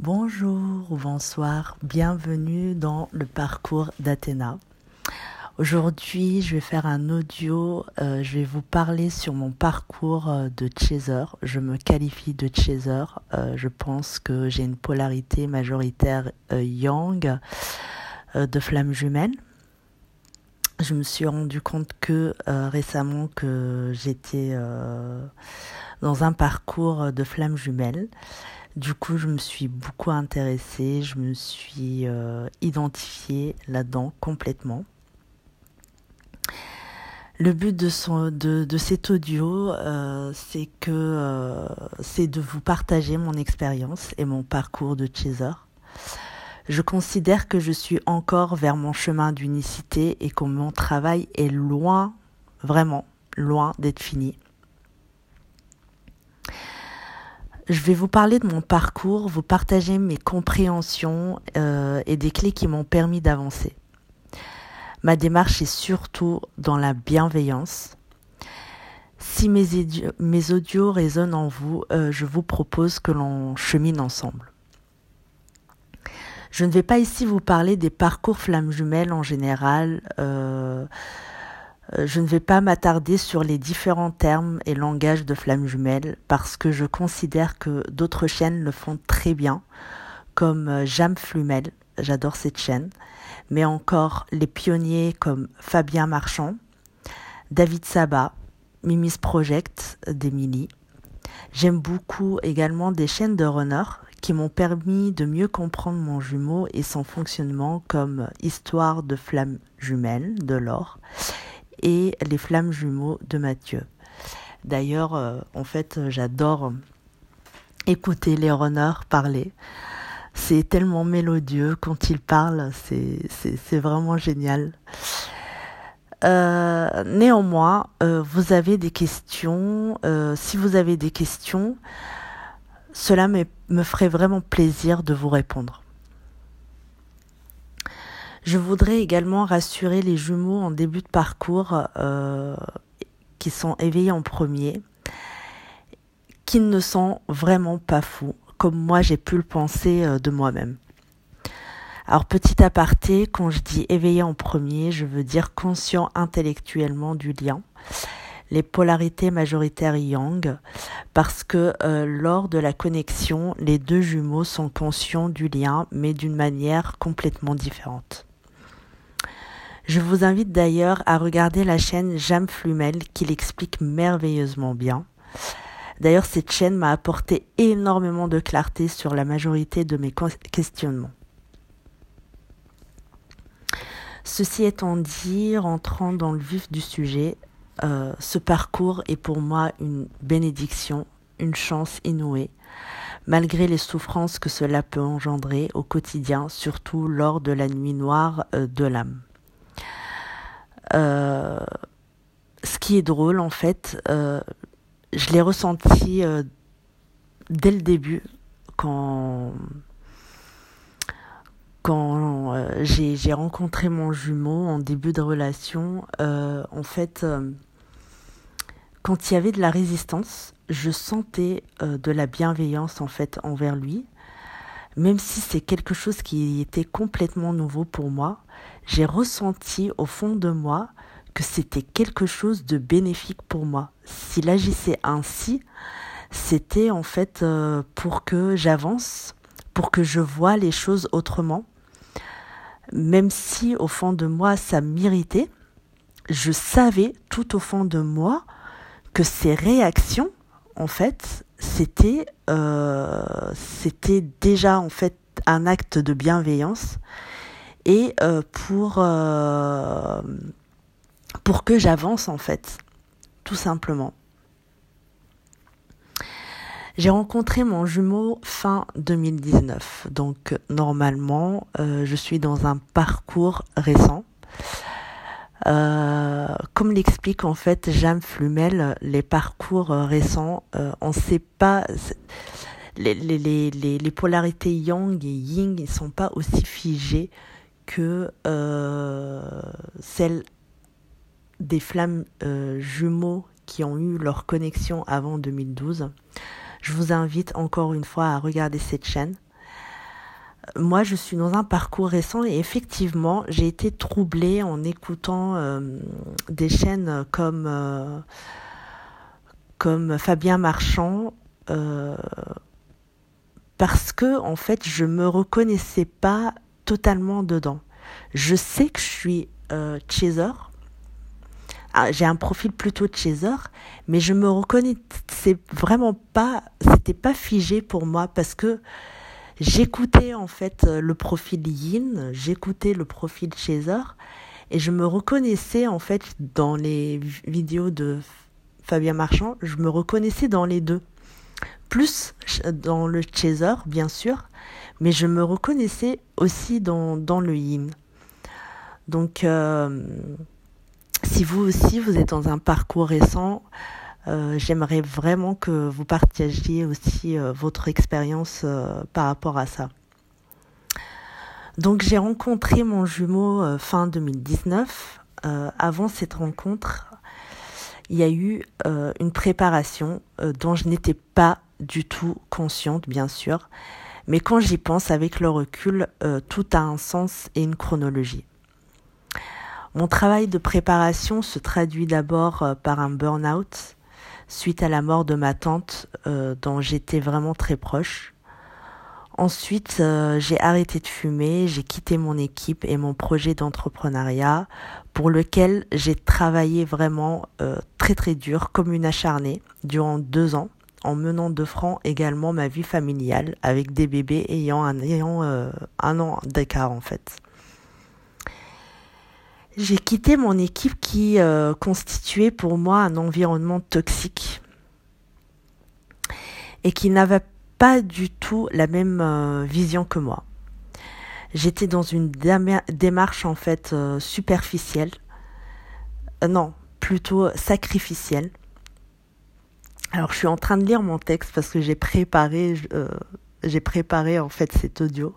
Bonjour ou bonsoir, bienvenue dans le parcours d'Athéna. Aujourd'hui, je vais faire un audio, euh, je vais vous parler sur mon parcours euh, de chaser. Je me qualifie de chaser, euh, je pense que j'ai une polarité majoritaire yang de flamme jumelle. Je me suis rendu compte que récemment que j'étais dans un parcours de flamme jumelle. Du coup, je me suis beaucoup intéressée, je me suis identifiée là-dedans complètement. Le but de, cet audio, euh, c'est euh, c'est de vous partager mon expérience et mon parcours de chaser. Je considère que je suis encore vers mon chemin d'unicité et que mon travail est loin, vraiment loin d'être fini. Je vais vous parler de mon parcours, vous partager mes compréhensions euh, et des clés qui m'ont permis d'avancer. Ma démarche est surtout dans la bienveillance. Si mes, audios résonnent en vous, euh, je vous propose que l'on chemine ensemble. Je ne vais pas ici vous parler des parcours flammes jumelles en général. Euh, je ne vais pas m'attarder sur les différents termes et langages de flammes jumelles parce que je considère que d'autres chaînes le font très bien, comme Jam Flumel, j'adore cette chaîne, mais encore les pionniers comme Fabien Marchand, David Sabat, Mimis Project d'Emily. J'aime beaucoup également des chaînes de runners qui m'ont permis de mieux comprendre mon jumeau et son fonctionnement comme Histoire de flammes jumelles de l'or et Les flammes jumeaux de Mathieu. D'ailleurs, euh, en fait, j'adore écouter les runners parler. C'est tellement mélodieux quand il parle, c'est vraiment génial. Euh, néanmoins, euh, vous avez des questions. Si vous avez des questions, cela me, ferait vraiment plaisir de vous répondre. Je voudrais également rassurer les jumeaux en début de parcours qui sont éveillés en premier, qu'ils ne sont vraiment pas fous comme moi j'ai pu le penser euh, de moi-même. Alors petit aparté, quand je dis éveillé en premier, je veux dire conscient intellectuellement du lien, les polarités majoritaires yang, parce que euh, lors de la connexion, les deux jumeaux sont conscients du lien, mais d'une manière complètement différente. Je vous invite d'ailleurs à regarder la chaîne Jam Flumel qui l'explique merveilleusement bien. D'ailleurs, cette chaîne m'a apporté énormément de clarté sur la majorité de mes questionnements. Ceci étant dit, rentrant dans le vif du sujet, euh, ce parcours est pour moi une bénédiction, une chance inouïe, malgré les souffrances que cela peut engendrer au quotidien, surtout lors de la nuit noire euh, de l'âme. Euh, ce qui est drôle en fait, je l'ai ressenti euh, dès le début quand euh, j'ai rencontré mon jumeau en début de relation, euh, en fait, quand il y avait de la résistance, je sentais de la bienveillance en fait envers lui, même si c'est quelque chose qui était complètement nouveau pour moi. J'ai ressenti au fond de moi que c'était quelque chose de bénéfique pour moi. S'il agissait ainsi, c'était en fait euh, pour que j'avance, pour que je vois les choses autrement. Même si au fond de moi ça m'irritait, je savais tout au fond de moi que ces réactions, en fait, c'était euh, c'était déjà en fait un acte de bienveillance et euh, pour pour que j'avance en fait, tout simplement. J'ai rencontré mon jumeau fin 2019, donc normalement euh, je suis dans un parcours récent. Euh, comme l'explique en fait Jeanne Flumel, les parcours récents, euh, on ne sait pas, les, polarités yang et yin ne sont pas aussi figées que celles des flammes euh, jumeaux qui ont eu leur connexion avant 2012. Je vous invite encore une fois à regarder cette chaîne. Moi, je suis dans un parcours récent et effectivement, j'ai été troublée en écoutant euh, des chaînes comme, euh, comme Fabien Marchand euh, parce que, en fait, je me reconnaissais pas totalement dedans. Je sais que je suis chaser. Ah, j'ai un profil plutôt chaser, mais je me reconnaissais vraiment pas, c'était pas figé pour moi parce que j'écoutais en fait euh, le profil yin, j'écoutais le profil chaser et je me reconnaissais en fait dans les vidéos de Fabien Marchand, je me reconnaissais dans les deux. Plus dans le chaser, bien sûr, mais je me reconnaissais aussi dans, le yin. Donc, euh, si vous aussi, vous êtes dans un parcours récent, euh, j'aimerais vraiment que vous partagiez aussi euh, votre expérience euh, par rapport à ça. Donc j'ai rencontré mon jumeau fin 2019. avant cette rencontre, il y a eu une préparation dont je n'étais pas du tout consciente, bien sûr. Mais quand j'y pense avec le recul, tout a un sens et une chronologie. Mon travail de préparation se traduit d'abord par un burn-out, suite à la mort de ma tante euh, dont j'étais vraiment très proche. Ensuite, euh, j'ai arrêté de fumer, j'ai quitté mon équipe et mon projet d'entrepreneuriat pour lequel j'ai travaillé vraiment euh, très très dur, comme une acharnée, durant deux ans, en menant de front également ma vie familiale avec des bébés ayant un, ayant, un an d'écart en fait. J'ai quitté mon équipe qui euh, constituait pour moi un environnement toxique et qui n'avait pas du tout la même euh, vision que moi. J'étais dans une démarche en fait euh, superficielle, non, plutôt sacrificielle. Alors je suis en train de lire mon texte parce que j'ai préparé, j'ai préparé en fait cet audio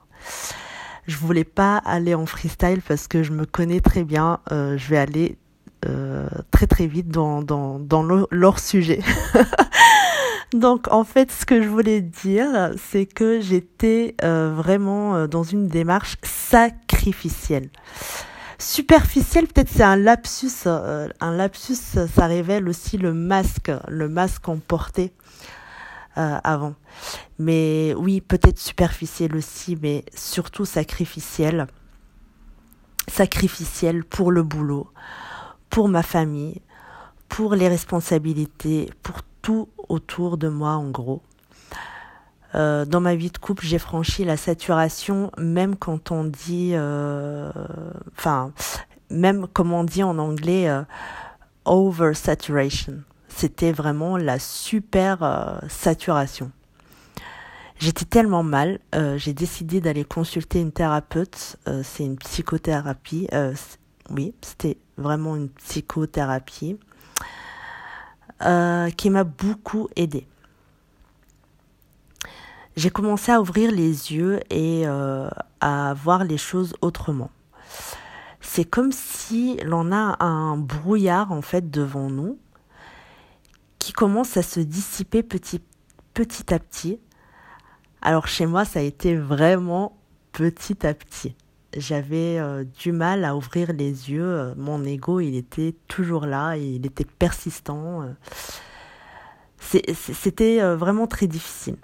je voulais pas aller en freestyle parce que je me connais très bien. Euh, je vais aller euh, très très vite dans, dans, dans leur sujet. Donc en fait, ce que je voulais dire, c'est que j'étais euh, vraiment dans une démarche sacrificielle. Superficielle, peut-être c'est un lapsus. un lapsus, ça révèle aussi le masque, le masque qu'on portait euh, avant. Mais oui, peut-être superficielle aussi, mais surtout sacrificielle. Sacrificielle pour le boulot, pour ma famille, pour les responsabilités, pour tout autour de moi en gros. Euh, dans ma vie de couple, j'ai franchi la saturation, même quand on dit, euh, enfin, même comme on dit en anglais, oversaturation c'était vraiment la super euh, saturation. J'étais tellement mal, euh, j'ai décidé d'aller consulter une thérapeute. Euh, c'est une psychothérapie. oui, c'était vraiment une psychothérapie qui m'a beaucoup aidée. J'ai commencé à ouvrir les yeux et à voir les choses autrement. C'est comme si l'on a un brouillard en fait devant nous commence à se dissiper petit, petit à petit. Alors chez moi, ça a été vraiment petit à petit. J'avais euh, du mal à ouvrir les yeux. Mon ego, il était toujours là, il était persistant. C'était euh, vraiment très difficile.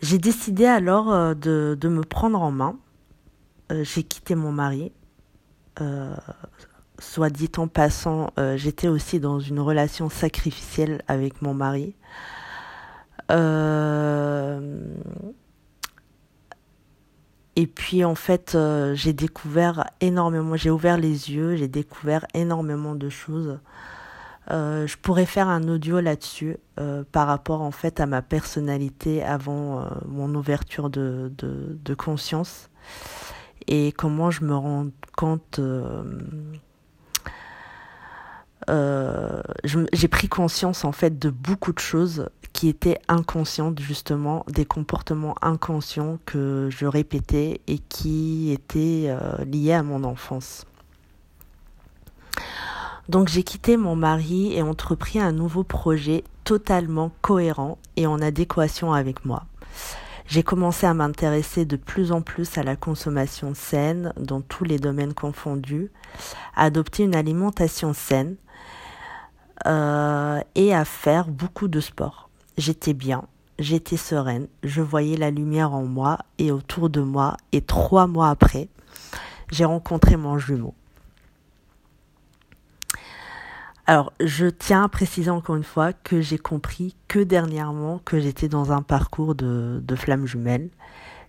J'ai décidé alors euh, de, me prendre en main. J'ai quitté mon mari soit dit en passant, euh, j'étais aussi dans une relation sacrificielle avec mon mari. Euh, et puis en fait, euh, j'ai découvert énormément, j'ai ouvert les yeux, j'ai découvert énormément de choses. je pourrais faire un audio là-dessus par rapport en fait à ma personnalité avant mon ouverture de, conscience et comment je me rends compte euh, j'ai pris conscience en fait de beaucoup de choses qui étaient inconscientes justement, des comportements inconscients que je répétais et qui étaient euh, liés à mon enfance. Donc j'ai quitté mon mari et entrepris un nouveau projet totalement cohérent et en adéquation avec moi. J'ai commencé à m'intéresser de plus en plus à la consommation saine dans tous les domaines confondus, à adopter une alimentation saine euh, et à faire beaucoup de sport. J'étais bien, j'étais sereine, je voyais la lumière en moi et autour de moi et trois mois après, j'ai rencontré mon jumeau. Alors, je tiens à préciser encore une fois que j'ai compris que dernièrement que j'étais dans un parcours de, de flamme jumelle,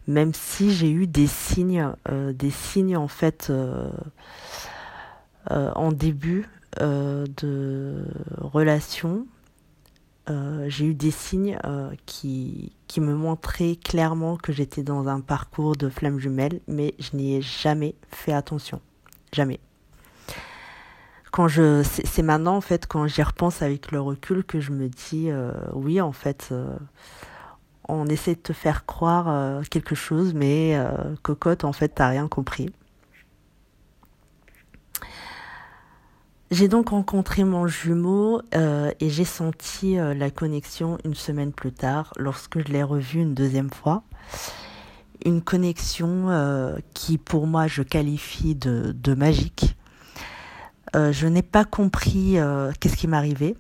même si j'ai eu des signes, euh, des signes en fait euh, en début de relation. j'ai eu des signes qui, qui me montraient clairement que j'étais dans un parcours de flamme jumelle, mais je n'y ai jamais fait attention. Jamais quand je c'est maintenant en fait quand j'y repense avec le recul que je me dis euh, oui en fait euh, on essaie de te faire croire euh, quelque chose mais cocotte en fait t'as rien compris j'ai donc rencontré mon jumeau et j'ai senti la connexion une semaine plus tard lorsque je l'ai revu une deuxième fois une connexion qui pour moi je qualifie de, de magique euh, je n'ai pas compris euh, qu'est-ce qui m'arrivait.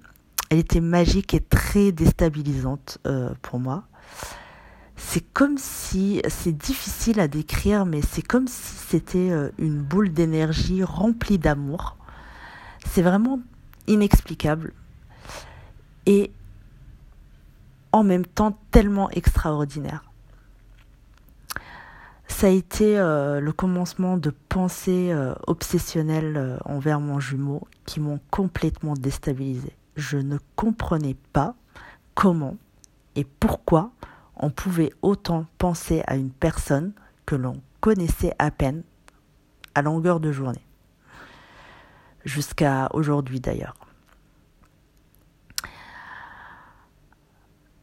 Elle était magique et très déstabilisante euh, pour moi. C'est comme si, c'est difficile à décrire, mais c'est comme si c'était une boule d'énergie remplie d'amour. C'est vraiment inexplicable. Et en même temps tellement extraordinaire ça a été euh, le commencement de pensées euh, obsessionnelles euh, envers mon jumeau qui m'ont complètement déstabilisée. Je ne comprenais pas comment et pourquoi on pouvait autant penser à une personne que l'on connaissait à peine à longueur de journée. Jusqu'à aujourd'hui d'ailleurs.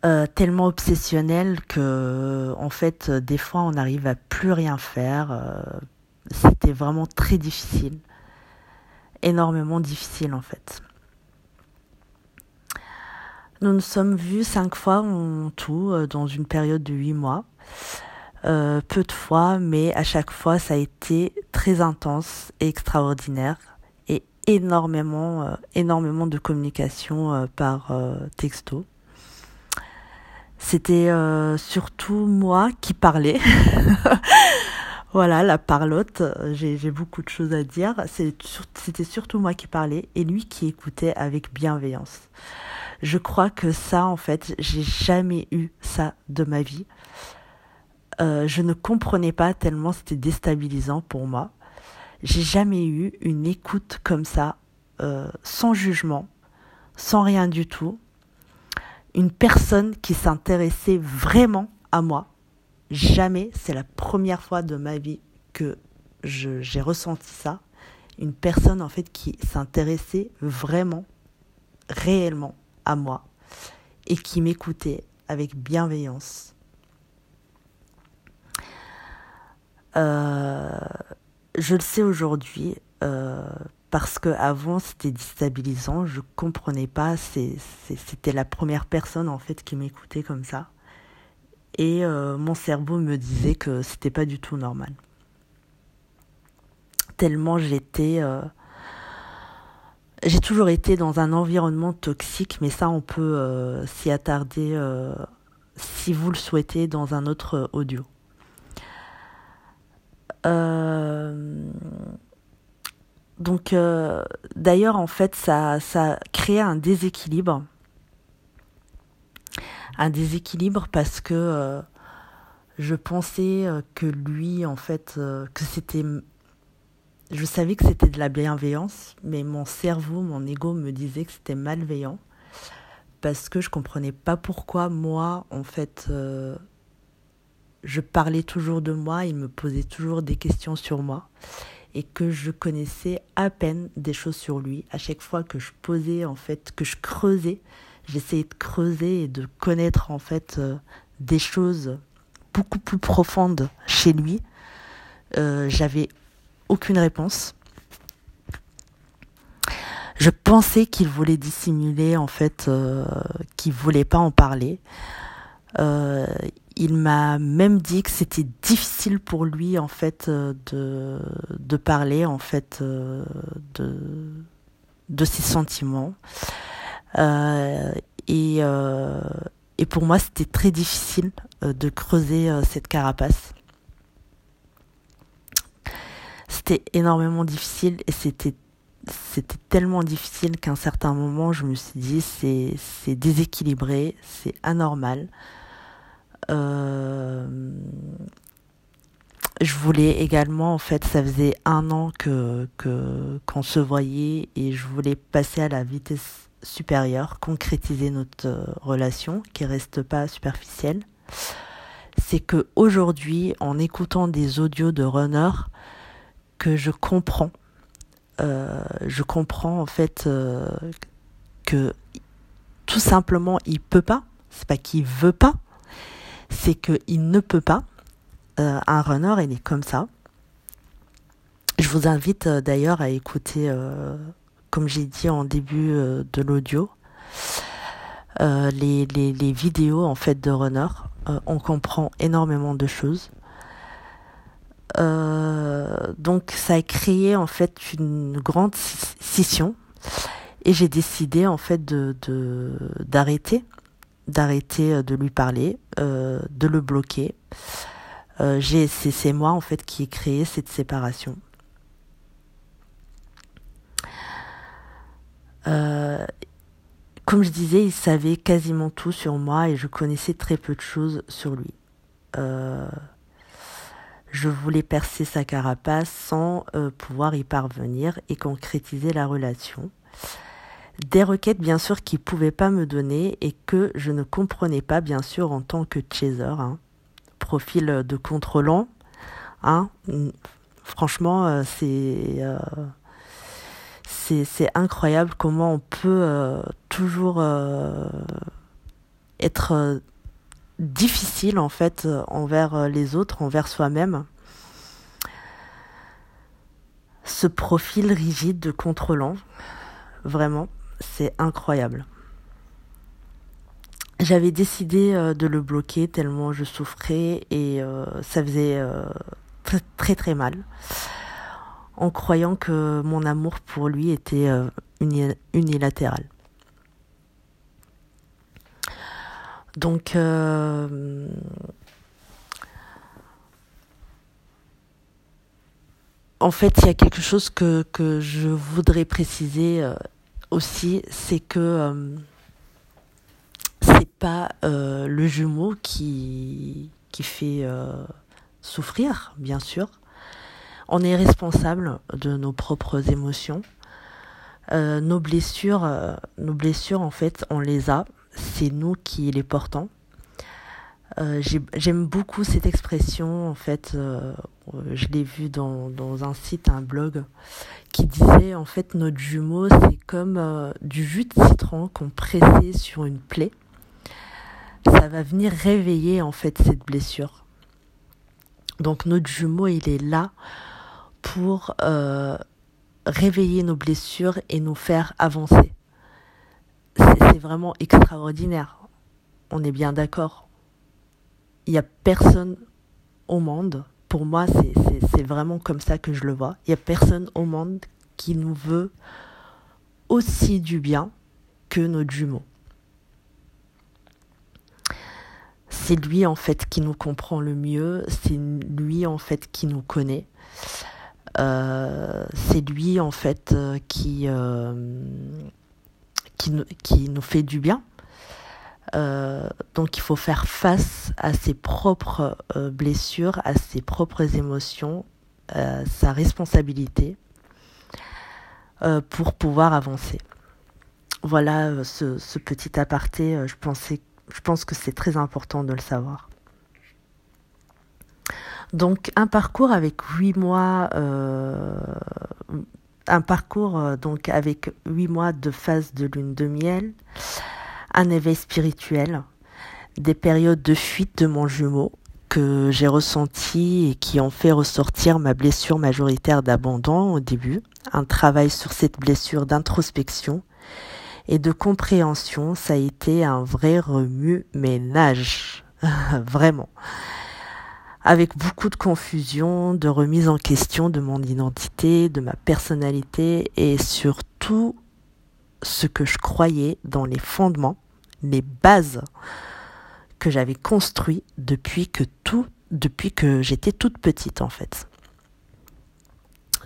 Euh, tellement obsessionnel que en fait des fois on n'arrive à plus rien faire. Euh, c'était vraiment très difficile, énormément difficile en fait. Nous nous sommes vus cinq fois en tout euh, dans une période de huit mois. peu de fois, mais à chaque fois ça a été très intense et extraordinaire énormément, énormément de communication par texto. C'était euh, surtout moi qui parlais. voilà, la parlotte. J'ai beaucoup de choses à dire. C'était surtout moi qui parlais et lui qui écoutait avec bienveillance. Je crois que ça, en fait, j'ai jamais eu ça de ma vie. Euh, je ne comprenais pas tellement c'était déstabilisant pour moi. J'ai jamais eu une écoute comme ça, euh, sans jugement, sans rien du tout une personne qui s'intéressait vraiment à moi. Jamais, c'est la première fois de ma vie que j'ai ressenti ça. Une personne en fait qui s'intéressait vraiment, réellement à moi et qui m'écoutait avec bienveillance. Euh, je le sais aujourd'hui, euh, parce que avant c'était déstabilisant, je comprenais pas, c'était la première personne en fait qui m'écoutait comme ça. Et euh, mon cerveau me disait que c'était pas du tout normal. Tellement j'étais euh, j'ai toujours été dans un environnement toxique, mais ça on peut s'y attarder si vous le souhaitez dans un autre audio. Euh, donc, euh, d'ailleurs, en fait, ça, ça crée un déséquilibre. Un déséquilibre parce que euh, je pensais que lui, en fait, que c'était. Je savais que c'était de la bienveillance, mais mon cerveau, mon ego me disait que c'était malveillant parce que je comprenais pas pourquoi moi, en fait, je parlais toujours de moi, il me posait toujours des questions sur moi et que je connaissais à peine des choses sur lui. À chaque fois que je posais, en fait, que je creusais, j'essayais de creuser et de connaître, en fait, euh, des choses beaucoup plus profondes chez lui. Euh, j'avais aucune réponse. Je pensais qu'il voulait dissimuler, en fait, euh, qu'il voulait pas en parler. Il m'a même dit que c'était difficile pour lui en fait de, de parler en fait de, de ses sentiments. et, et pour moi, c'était très difficile de creuser cette carapace. C'était énormément difficile et c'était c'était tellement difficile qu'à un certain moment, je me suis dit, c'est déséquilibré, c'est anormal. Euh, je voulais également, en fait, ça faisait un an que, qu'on se voyait et je voulais passer à la vitesse supérieure, concrétiser notre euh, relation qui reste pas superficielle. C'est que aujourd'hui, en écoutant des audios de runner, que je comprends euh, je comprends en fait que tout simplement il peut pas. C'est pas qu'il veut pas, c'est qu'il ne peut pas. Euh, un runner, il est comme ça. Je vous invite d'ailleurs à écouter, comme j'ai dit en début de l'audio, les, vidéos en fait de runner. on comprend énormément de choses. Euh, donc ça a créé en fait une grande scission et j'ai décidé en fait de d'arrêter d'arrêter euh, de lui parler, euh, de le bloquer. Euh, c'est moi en fait qui ai créé cette séparation. Comme je disais, il savait quasiment tout sur moi et je connaissais très peu de choses sur lui. Je voulais percer sa carapace sans pouvoir y parvenir et concrétiser la relation. Des requêtes bien sûr qu'il pouvait pas me donner et que je ne comprenais pas bien sûr en tant que chaser. Hein. Profil de contrôlant. Hein. Franchement, euh, euh, c'est c'est incroyable comment on peut toujours être difficile en fait euh, envers euh, les autres, envers soi-même. Ce profil rigide de contrôlant, vraiment, c'est incroyable. J'avais décidé euh, de le bloquer tellement je souffrais et ça faisait très très très mal en croyant que mon amour pour lui était unilatéral. Donc, euh, en fait, il y a quelque chose que, je voudrais préciser euh, aussi, c'est que euh, c'est pas le jumeau qui, qui fait souffrir, bien sûr. On est responsable de nos propres émotions. nos blessures, nos blessures, en fait, on les a c'est nous qui les portons. Euh, J'aime beaucoup cette expression, en fait, euh, je l'ai vu dans, dans, un site, un blog, qui disait, en fait, notre jumeau, c'est comme euh, du jus de citron qu'on pressait sur une plaie. Ça va venir réveiller, en fait, cette blessure. Donc notre jumeau, il est là pour euh, réveiller nos blessures et nous faire avancer c'est vraiment extraordinaire. On est bien d'accord. Il n'y a personne au monde, pour moi, c'est vraiment comme ça que je le vois. Il n'y a personne au monde qui nous veut aussi du bien que notre jumeau. C'est lui en fait qui nous comprend le mieux, c'est lui en fait qui nous connaît. Euh, c'est lui en fait euh, qui euh, qui, nous fait du bien. Euh, donc il faut faire face à ses propres euh, blessures, à ses propres émotions, à sa responsabilité euh, pour pouvoir avancer. Voilà ce, petit aparté, je, pense que c'est très important de le savoir. Donc un parcours avec huit mois un parcours euh, donc avec huit mois de phase de lune de miel, un éveil spirituel, des périodes de fuite de mon jumeau que j'ai ressenti et qui ont fait ressortir ma blessure majoritaire d'abandon au début, un travail sur cette blessure d'introspection et de compréhension, ça a été un vrai remue-ménage. vraiment. Avec beaucoup de confusion, de remise en question de mon identité, de ma personnalité et surtout ce que je croyais dans les fondements, les bases que j'avais construit depuis que tout, depuis que j'étais toute petite en fait.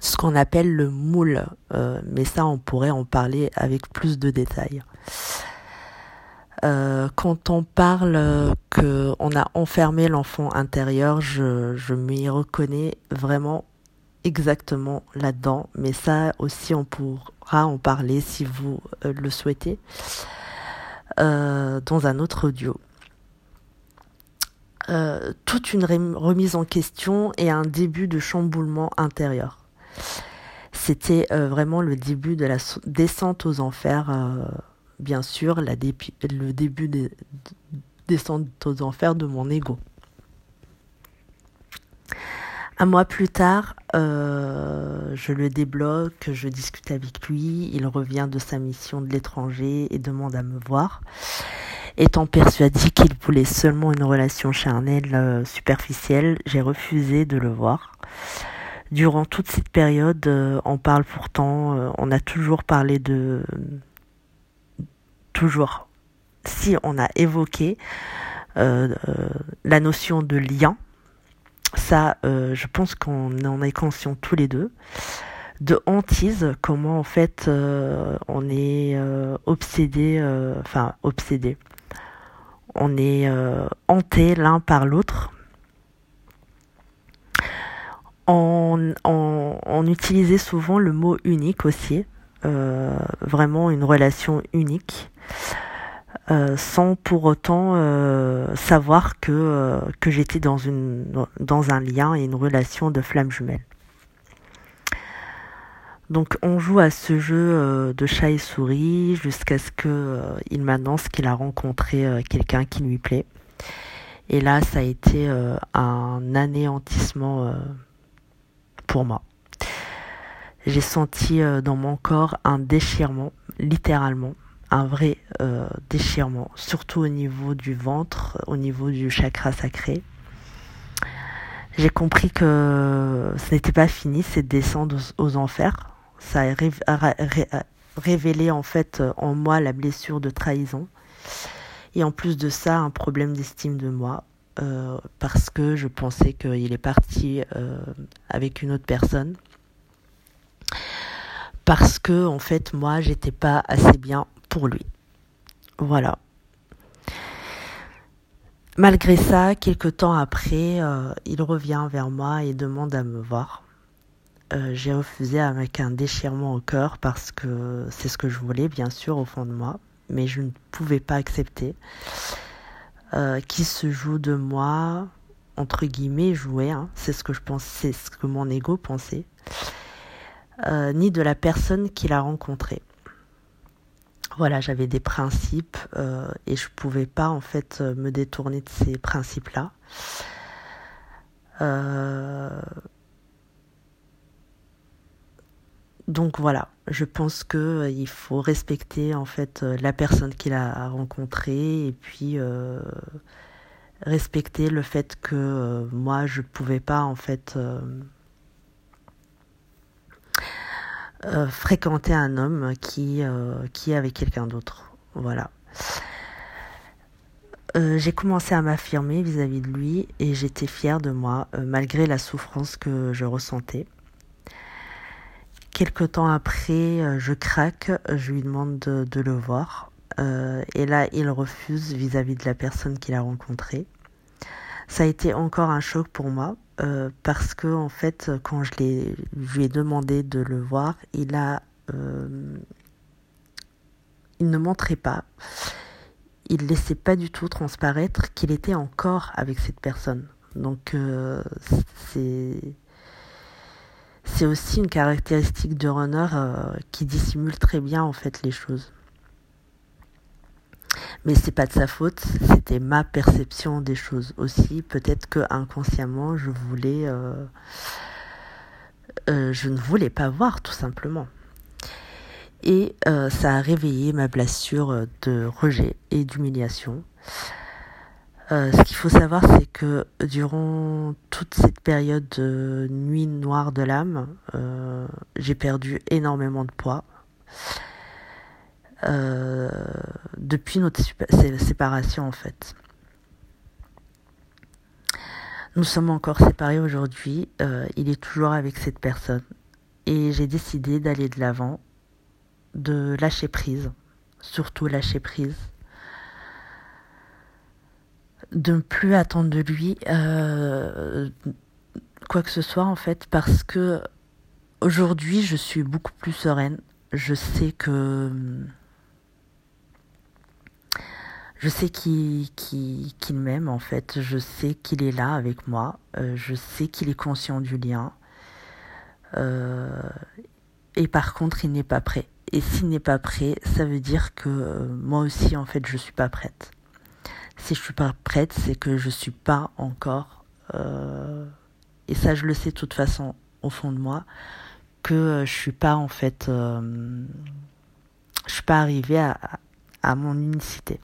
Ce qu'on appelle le moule, euh, mais ça on pourrait en parler avec plus de détails. Euh, quand on parle que on a enfermé l'enfant intérieur, je, je m'y reconnais vraiment exactement là-dedans, mais ça aussi on pourra en parler si vous euh, le souhaitez euh, dans un autre audio. Euh, toute une remise en question et un début de chamboulement intérieur. C'était vraiment le début de la descente aux enfers, bien sûr, le début de descente aux enfers de mon ego. Un mois plus tard, euh, je le débloque, je discute avec lui, il revient de sa mission de l'étranger et demande à me voir. Étant persuadé qu'il voulait seulement une relation charnelle euh, superficielle, j'ai refusé de le voir. Durant toute cette période, euh, on parle pourtant, on a toujours parlé de... Toujours. Si on a évoqué la notion de lien, ça, euh, je pense qu'on en est conscient tous les deux. De hantise, comment en fait euh, on est euh, obsédé, enfin obsédé. On est hanté l'un par l'autre. On, utilisait souvent le mot unique aussi, vraiment une relation unique. Euh, sans pour autant euh, savoir que, euh, que j'étais dans, dans un lien et une relation de flamme jumelle. Donc on joue à ce jeu de chat et souris jusqu'à ce qu'il m'annonce qu'il a rencontré quelqu'un qui lui plaît. Et là, ça a été un anéantissement pour moi. J'ai senti dans mon corps un déchirement, littéralement un vrai euh, déchirement, surtout au niveau du ventre, au niveau du chakra sacré. J'ai compris que ce n'était pas fini, cette descente aux, enfers. Ça a, révélé en fait en moi la blessure de trahison. Et en plus de ça, un problème d'estime de moi. Euh, parce que je pensais qu'il est parti euh, avec une autre personne parce que en fait moi j'étais pas assez bien pour lui. Voilà. Malgré ça, quelques temps après, euh, il revient vers moi et demande à me voir. Euh, j'ai refusé avec un déchirement au cœur parce que c'est ce que je voulais, bien sûr, au fond de moi, mais je ne pouvais pas accepter euh, qui se joue de moi, entre guillemets, jouer, hein. c'est ce que je pensais, ce que mon ego pensait, ni de la personne qu'il a rencontrée voilà, j'avais des principes euh, et je pouvais pas en fait euh, me détourner de ces principes-là. Euh, donc voilà, je pense que il faut respecter en fait la personne qu'il a rencontrée et puis respecter le fait que moi je pouvais pas en fait euh, fréquenter un homme qui, euh, qui est avec quelqu'un d'autre. Voilà. Euh, j'ai commencé à m'affirmer vis-à-vis de lui et j'étais fière de moi malgré la souffrance que je ressentais. Quelque temps après, je craque, je lui demande de, le voir et là il refuse vis-à-vis -vis de la personne qu'il a rencontrée. Ça a été encore un choc pour moi euh, parce que en fait, quand je, lui ai demandé de le voir, il a, euh, il ne montrait pas, il laissait pas du tout transparaître qu'il était encore avec cette personne. Donc euh, c'est c'est aussi une caractéristique de runner qui dissimule très bien en fait les choses mais c'est pas de sa faute, c'était ma perception des choses aussi. Peut-être que inconsciemment, je voulais, euh, euh, je ne voulais pas voir tout simplement. Et euh, ça a réveillé ma blessure de rejet et d'humiliation. Ce qu'il faut savoir, c'est que durant toute cette période de nuit noire de l'âme, j'ai perdu énormément de poids. Euh, depuis notre séparation, en fait. Nous sommes encore séparés aujourd'hui. il est toujours avec cette personne. Et j'ai décidé d'aller de l'avant, de lâcher prise, surtout lâcher prise de ne plus attendre de lui euh, quoi que ce soit en fait parce que aujourd'hui je suis beaucoup plus sereine. Je sais que je sais qu'il m'aime en fait. Je sais qu'il est là avec moi. Euh, je sais qu'il est conscient du lien. Euh, et par contre, il n'est pas prêt. Et s'il n'est pas prêt, ça veut dire que moi aussi, en fait, je suis pas prête si je suis pas prête, c'est que je suis pas encore, euh, et ça je le sais de toute façon au fond de moi, que euh, je suis pas en fait, euh, je suis pas arrivée à, à mon unicité.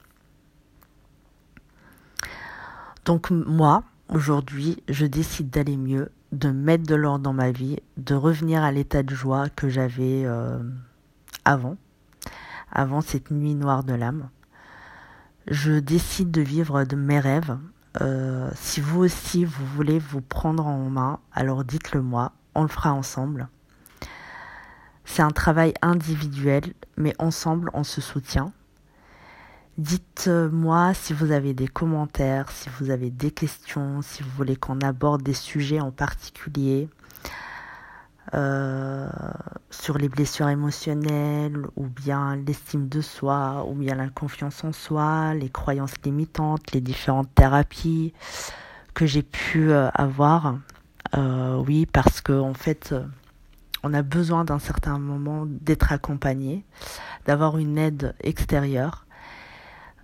Donc moi, aujourd'hui, je décide d'aller mieux, de mettre de l'ordre dans ma vie, de revenir à l'état de joie que j'avais avant, avant cette nuit noire de l'âme je décide de vivre de mes rêves. Euh, si vous aussi vous voulez vous prendre en main, alors dites-le moi, on le fera ensemble. C'est un travail individuel, mais ensemble on se soutient. Dites-moi si vous avez des commentaires, si vous avez des questions, si vous voulez qu'on aborde des sujets en particulier. Euh, sur les blessures émotionnelles, ou bien l'estime de soi, ou bien la confiance en soi, les croyances limitantes, les différentes thérapies que j'ai pu euh, avoir. Euh, oui, parce que en fait, on a besoin d'un certain moment d'être accompagné, d'avoir une aide extérieure.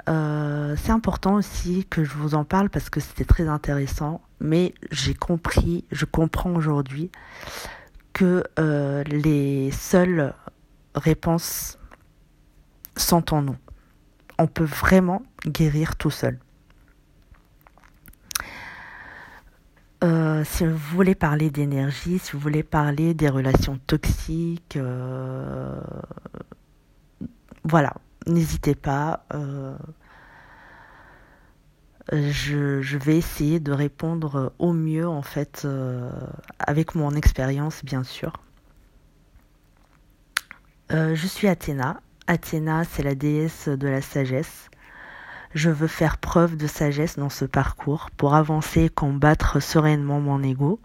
C'est important aussi que je vous en parle parce que c'était très intéressant, mais j'ai compris, je comprends aujourd'hui que euh, les seules réponses sont en nous. On peut vraiment guérir tout seul. Euh, si vous voulez parler d'énergie, si vous voulez parler des relations toxiques, euh, voilà, n'hésitez pas je, vais essayer de répondre au mieux en fait euh, avec mon expérience bien sûr. Euh, je suis Athéna. Athéna, c'est la déesse de la sagesse. Je veux faire preuve de sagesse dans ce parcours pour avancer combattre sereinement mon ego,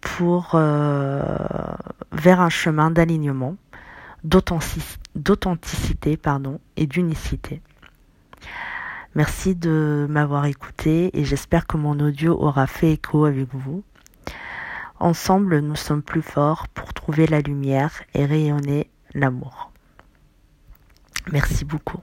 pour euh, vers un chemin d'alignement, d'authenticité et d'unicité. Merci de m'avoir écouté et j'espère que mon audio aura fait écho avec vous. Ensemble, nous sommes plus forts pour trouver la lumière et rayonner l'amour. Merci beaucoup.